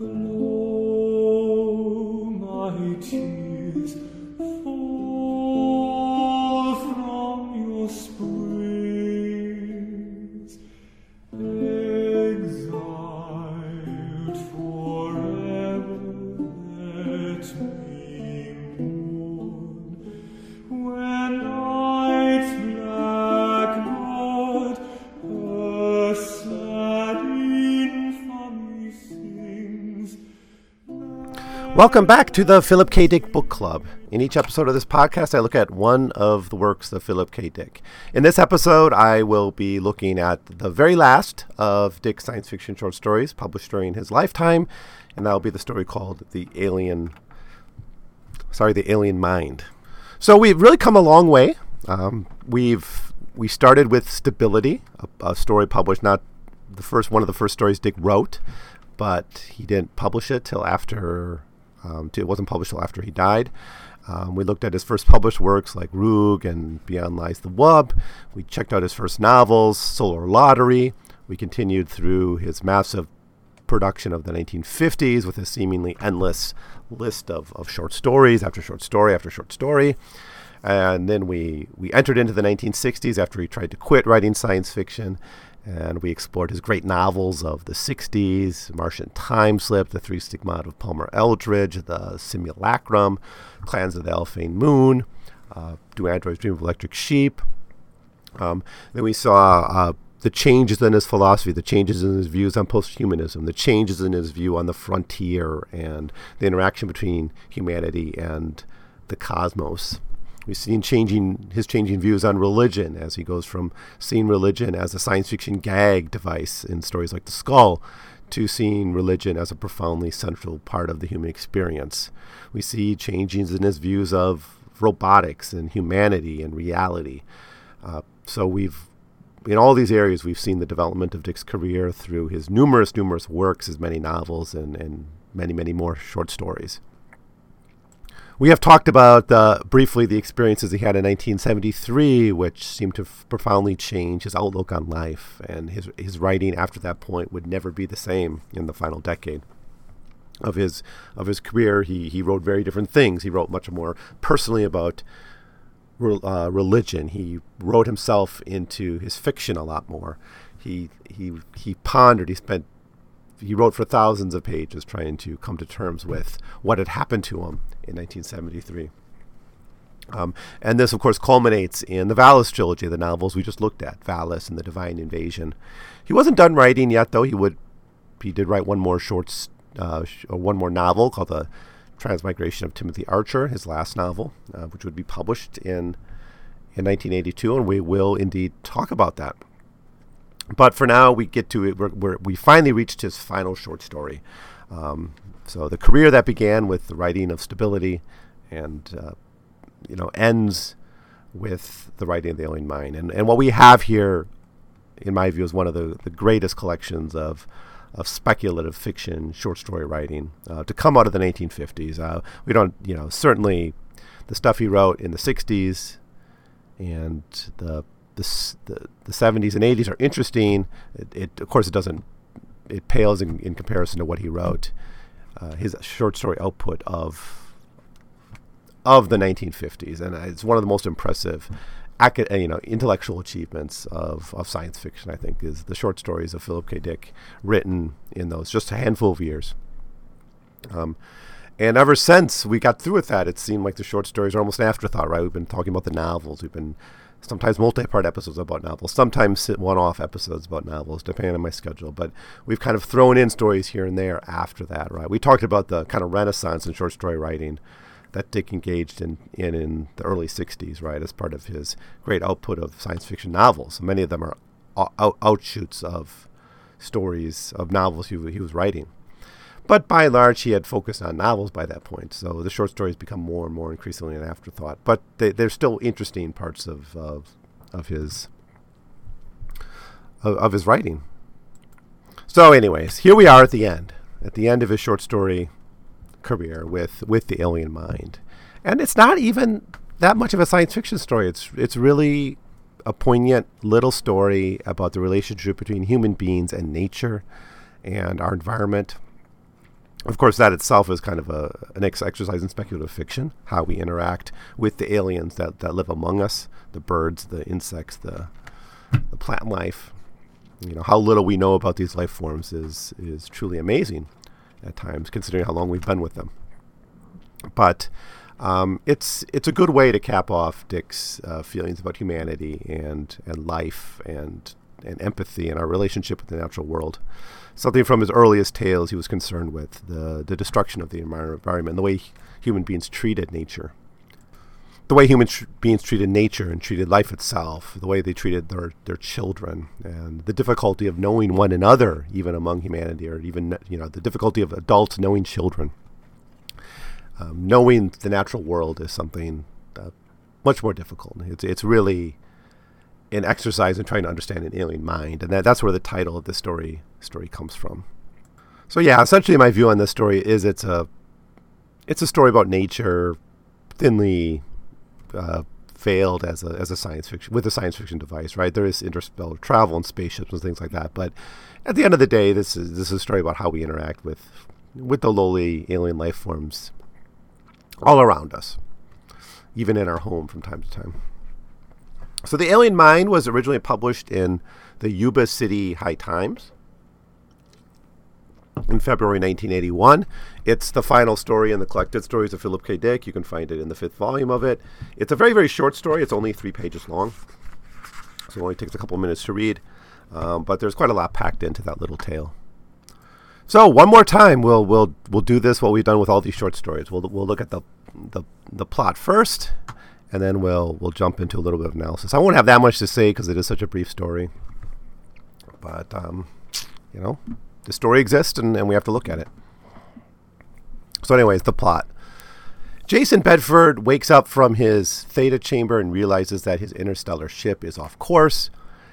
Flow, Welcome back to the Philip K. Dick Book Club. In each episode of this podcast, I look at one of the works of Philip K. Dick. In this episode, I will be looking at the very last of Dick's science fiction short stories published during his lifetime, and that will be the story called The Alien. Sorry, The Alien Mind. So we've really come a long way. Um, we've we started with Stability, a, a story published not the first one of the first stories Dick wrote, but he didn't publish it till after um, it wasn't published till after he died. Um, we looked at his first published works like Roog and Beyond Lies the Wub. We checked out his first novels, Solar Lottery. We continued through his massive production of the 1950s with a seemingly endless list of, of short stories after short story after short story. And then we, we entered into the 1960s after he tried to quit writing science fiction. And we explored his great novels of the 60s Martian Time Slip, The Three Stigmata of Palmer Eldritch, The Simulacrum, Clans of the Alphane Moon, uh, Do Androids Dream of Electric Sheep, um, then we saw uh, the changes in his philosophy, the changes in his views on posthumanism, the changes in his view on the frontier, and the interaction between humanity and the cosmos. We've seen changing his changing views on religion as he goes from seeing religion as a science fiction gag device in stories like The Skull to seeing religion as a profoundly central part of the human experience. We see changes in his views of robotics and humanity and reality. Uh, so we've in all these areas we've seen the development of Dick's career through his numerous, numerous works, his many novels, and, and many, many more short stories. We have talked about uh, briefly the experiences he had in 1973, which seemed to profoundly change his outlook on life, and his his writing after that point would never be the same in the final decade of his of his career. He he wrote very different things. He wrote much more personally about uh, religion. He wrote himself into his fiction a lot more. He he he pondered. He spent he wrote for thousands of pages trying to come to terms with what had happened to him in 1973. Um, and this, of course, culminates in the Valis trilogy, the novels we just looked at, Valis and the Divine Invasion. He wasn't done writing yet, though. He would he did write one more short, uh, sh- or one more novel called the Transmigration of Timothy Archer, his last novel, uh, which would be published in in 1982, and we will indeed talk about that. But for now, we get to it. We're, we're, we finally reached his final short story. Um, so the career that began with the writing of Stability, and uh, you know ends with the writing of the Alien Mind. And and what we have here, in my view, is one of the, the greatest collections of of speculative fiction, short story writing uh, to come out of the 1950s. Uh, we don't, you know, certainly the stuff he wrote in the 60s and the the, the, the 70s and 80s are interesting. It, it of course it doesn't it pales in, in comparison to what he wrote. Uh, his short story output of of the 1950s, and it's one of the most impressive, aca- uh, you know, intellectual achievements of, of science fiction. I think is the short stories of Philip K. Dick, written in those just a handful of years. Um, and ever since we got through with that, it seemed like the short stories are almost an afterthought, right? We've been talking about the novels. We've been sometimes multi-part episodes about novels, sometimes one-off episodes about novels, depending on my schedule. But we've kind of thrown in stories here and there after that, right? We talked about the kind of renaissance in short story writing that Dick engaged in, in in the early 60s, right, as part of his great output of science fiction novels. Many of them are out- out- outshoots of stories, of novels he, he was writing. But by and large, he had focused on novels by that point. So the short stories become more and more increasingly an afterthought. But they, they're still interesting parts of, of, of his of, of his writing. So, anyways, here we are at the end, at the end of his short story career with with the Alien Mind, and it's not even that much of a science fiction story. It's it's really a poignant little story about the relationship between human beings and nature and our environment Of course, that itself is kind of a, an ex- exercise in speculative fiction, how we interact with the aliens that, that live among us, the birds, the insects, the, the plant life. You know, how little we know about these life forms is, is truly amazing at times, considering how long we've been with them. But um, it's it's a good way to cap off Dick's uh, feelings about humanity and and life and and empathy and our relationship with the natural world. Something from his earliest tales he was concerned with the the destruction of the environment, the way human beings treated nature, the way human tr- beings treated nature and treated life itself, the way they treated their their children, and the difficulty of knowing one another, even among humanity, or even you know the difficulty of adults knowing children um, knowing the natural world is something uh, much more difficult. It's it's really an exercise in trying to understand an alien mind, and that, that's where the title of the story story comes from. So yeah, essentially, my view on this story is it's a it's a story about nature, thinly uh, as a as a science fiction with a science fiction device. Right, there is interstellar travel and spaceships and things like that, but at the end of the day, this is this is a story about how we interact with with the lowly alien life forms all around us, even in our home from time to time. So, The Alien Mind was originally published in the Yuba City High Times in February 1981. It's the final story in the collected stories of Philip K. Dick. You can find it in the fifth volume of it. It's a very, very short story. It's only three pages long, so it only takes a couple minutes to read. Um, but there's quite a lot packed into that little tale. So one more time, we'll we'll we'll do this what we've done with all these short stories. We'll we'll look at the the, the plot first, and then we'll we'll jump into a little bit of analysis. I won't have that much to say because it is such a brief story, but um, you know, the story exists and, and we have to look at it. So, anyways, the plot. Jason Bedford wakes up from his theta chamber and realizes that his interstellar ship is off course.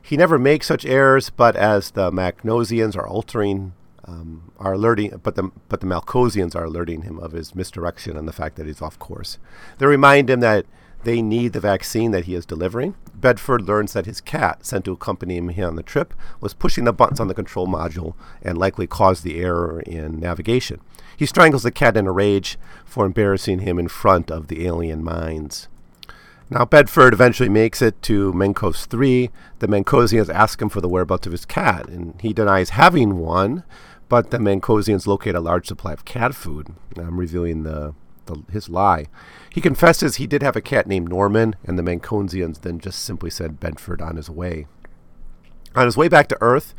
He never makes such errors, but as the Macnosians are altering um, are alerting, but the but the Malcosians are alerting him of his misdirection and the fact that he's off course. They remind him that they need the vaccine that he is delivering. Bedford learns that his cat, sent to accompany him on the trip, was pushing the buttons on the control module and likely caused the error in navigation. He strangles the cat in a rage for embarrassing him in front of the alien minds. Now, Bedford eventually makes it to Menkos 3. The Menkosians ask him for the whereabouts of his cat, and he denies having one but the Mancosians locate a large supply of cat food. I'm revealing the, the, his lie. He confesses he did have a cat named Norman, and the Mancosians then just simply sent Bedford on his way. On his way back to Earth,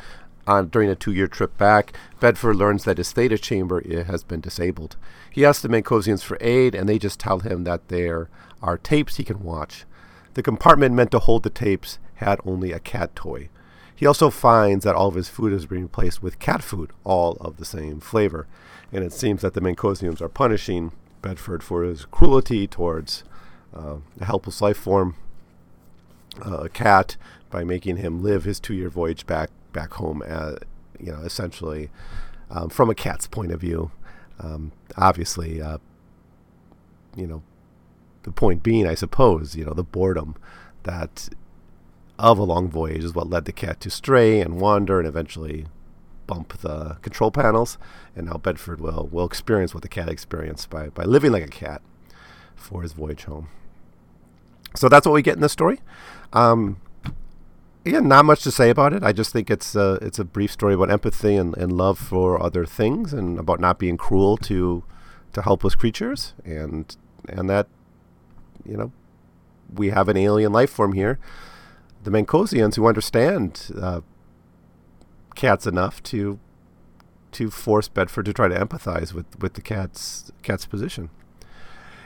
on, during a two year trip back, Bedford learns that his theta chamber has been disabled. He asks the Mancosians for aid, and they just tell him that there are tapes he can watch. The compartment meant to hold the tapes had only a cat toy. He also finds that all of his food is being replaced with cat food, all of the same flavor. And it seems that the Mancosians are punishing Bedford for his cruelty towards uh, a helpless life form, uh, a cat, by making him live his two-year voyage back back home, at, you know, essentially um, from a cat's point of view. Um, obviously, uh, you know, the point being, I suppose, you know, the boredom that of a long voyage is what led the cat to stray and wander and eventually bump the control panels. And now Bedford will, will experience what the cat experienced by, by living like a cat for his voyage home. So that's what we get in this story. Um, again, not much to say about it. I just think it's a, it's a brief story about empathy and, and love for other things and about not being cruel to to helpless creatures and and that you know we have an alien life form here the Mancosians who understand uh, cats enough to to force Bedford to try to empathize with, with the cat's cat's position.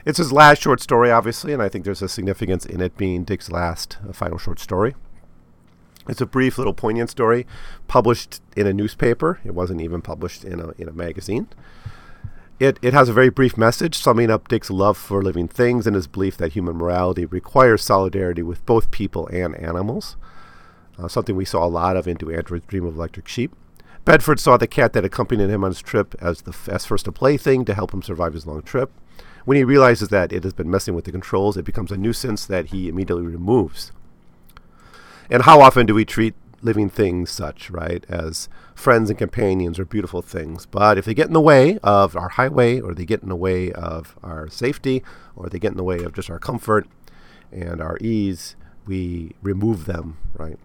It's his last short story, obviously, and I think there's a significance in it being Dick's last uh, final short story. It's a brief little poignant story published in a newspaper. It wasn't even published in a in a magazine. It, it has a very brief message summing up Dick's love for living things and his belief that human morality requires solidarity with both people and animals, uh, something we saw a lot of in Do Androids Dream of Electric Sheep. Bedford saw the cat that accompanied him on his trip as, the, as first a plaything to help him survive his long trip. When he realizes that it has been messing with the controls, it becomes a nuisance that he immediately removes. And how often do we treat living things such, right, as friends and companions or beautiful things. But if they get in the way of our highway, or they get in the way of our safety, or they get in the way of just our comfort and our ease, we remove them, right?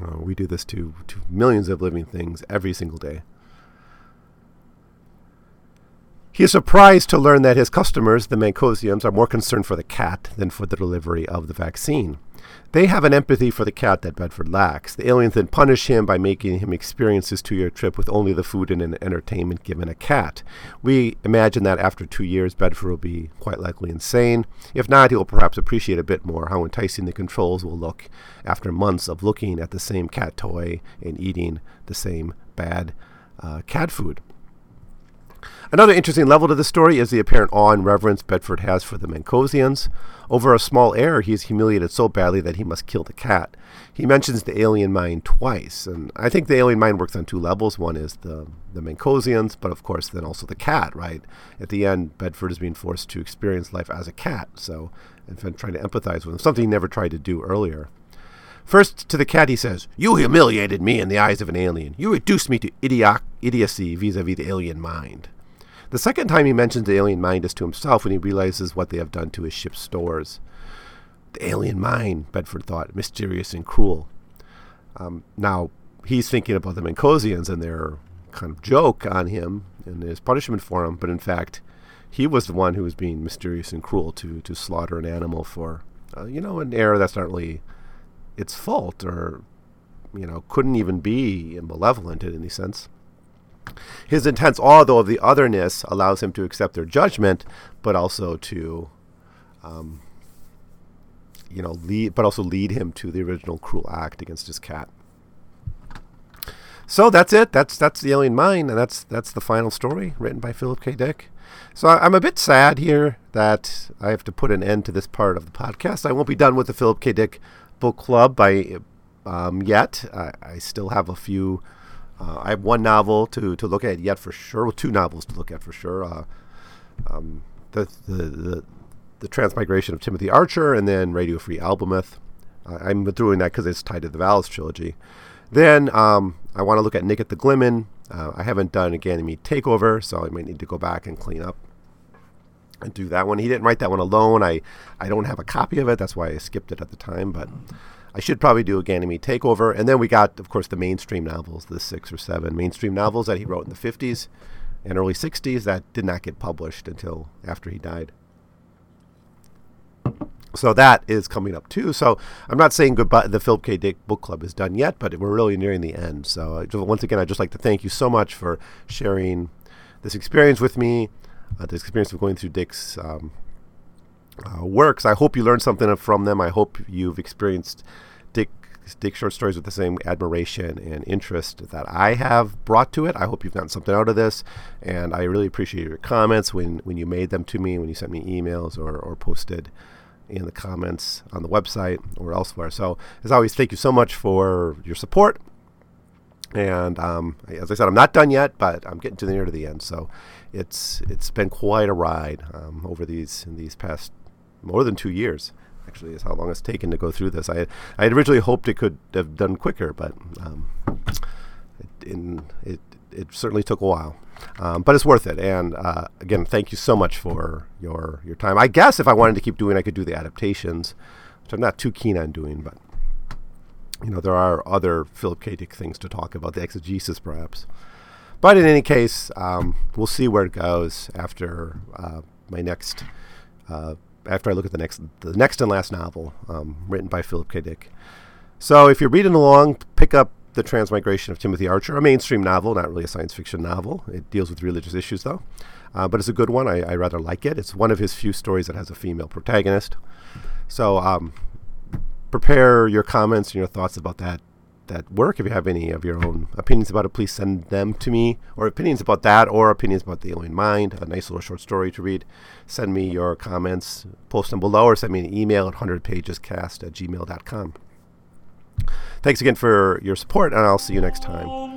Uh, we do this to, to millions of living things every single day. He is surprised to learn that his customers, the Mancosians, are more concerned for the cat than for the delivery of the vaccine. They have an empathy for the cat that Bedford lacks. The aliens then punish him by making him experience his two year trip with only the food and entertainment given a cat. We imagine that after two years, Bedford will be quite likely insane. If not, he will perhaps appreciate a bit more how enticing the controls will look after months of looking at the same cat toy and eating the same bad uh, cat food. Another interesting level to the story is the apparent awe and reverence Bedford has for the Mancosians. Over a small error, he is humiliated so badly that he must kill the cat. He mentions the alien mind twice, and I think the alien mind works on two levels. One is the, the Mancosians, but of course, then also the cat, right? At the end, Bedford is being forced to experience life as a cat, so, and trying to empathize with him, something he never tried to do earlier. First, to the cat, he says, You humiliated me in the eyes of an alien. You reduced me to idiot- idiocy vis a vis the alien mind. The second time he mentions the alien mind is to himself when he realizes what they have done to his ship's stores. The alien mind, Bedford thought, mysterious and cruel. Um, now, he's thinking about the Mancosians and their kind of joke on him and his punishment for him, but in fact, he was the one who was being mysterious and cruel to, to slaughter an animal for, uh, you know, an error that's not really its fault or, you know, couldn't even be malevolent in any sense. His intense awe, though, of the otherness allows him to accept their judgment, but also to, um, you know, lead, but also lead him to the original cruel act against his cat. So that's it. That's that's the Alien Mind, and that's that's the final story written by Philip K. Dick. So I'm a bit sad here that I have to put an end to this part of the podcast. I won't be done with the Philip K. Dick book club by um, yet. I, I still have a few uh, I have one novel to, to look at yet for sure. Well, two novels to look at for sure. Uh, um, the, the, the the Transmigration of Timothy Archer, and then Radio Free Albemuth. Uh, I'm doing that because it's tied to the Valis trilogy. Then um, I want to look at Nick at the Glimmung. Uh, I haven't done a Ganymede Takeover, so I might need to go back and clean up and do that one. He didn't write that one alone. I, I don't have a copy of it. That's why I skipped it at the time. But I should probably do a Ganymede takeover. And then we got, of course, the mainstream novels, the six or seven mainstream novels that he wrote in the 50s and early 60s that did not get published until after he died. So that is coming up too. So I'm not saying goodbye. The Philip K. Dick Book Club is done yet, but we're really nearing the end. So once again, I'd just like to thank you so much for sharing this experience with me, uh, this experience of going through Dick's um, uh, works. I hope you learned something from them. I hope you've experienced Dick Dick short stories with the same admiration and interest that I have brought to it. I hope you've gotten something out of this, and I really appreciate your comments when, when you made them to me, when you sent me emails or, or posted in the comments on the website or elsewhere. So, as always, thank you so much for your support. And um, as I said, I'm not done yet, but I'm getting to the near to the end. So, it's it's been quite a ride um, over these in these past more than two years actually is how long it's taken to go through this. I I had originally hoped it could have done quicker, but um, it, in, it, it certainly took a while. Um, but it's worth it. And uh, again, thank you so much for your your time. I guess if I wanted to keep doing, I could do the adaptations, which I'm not too keen on doing. But you know, there are other Philip K. Dick things to talk about, the exegesis perhaps. But in any case, um, we'll see where it goes after uh, my next uh, after I look at the next the next and last novel um, written by Philip K. Dick. So if you're reading along, pick up the Transmigration of Timothy Archer, a mainstream novel, not really a science fiction novel. It deals with religious issues though, uh, but it's a good one. I, I, rather like it. It's one of his few stories that has a female protagonist. So um, prepare your comments and your thoughts about that that work. If you have any of your own opinions about it, please send them to me, or opinions about that, or opinions about the alien mind, a nice little short story to read. Send me your comments, post them below, or send me an email at 100pagescast at gmail.com. Thanks again for your support, and I'll see you next time.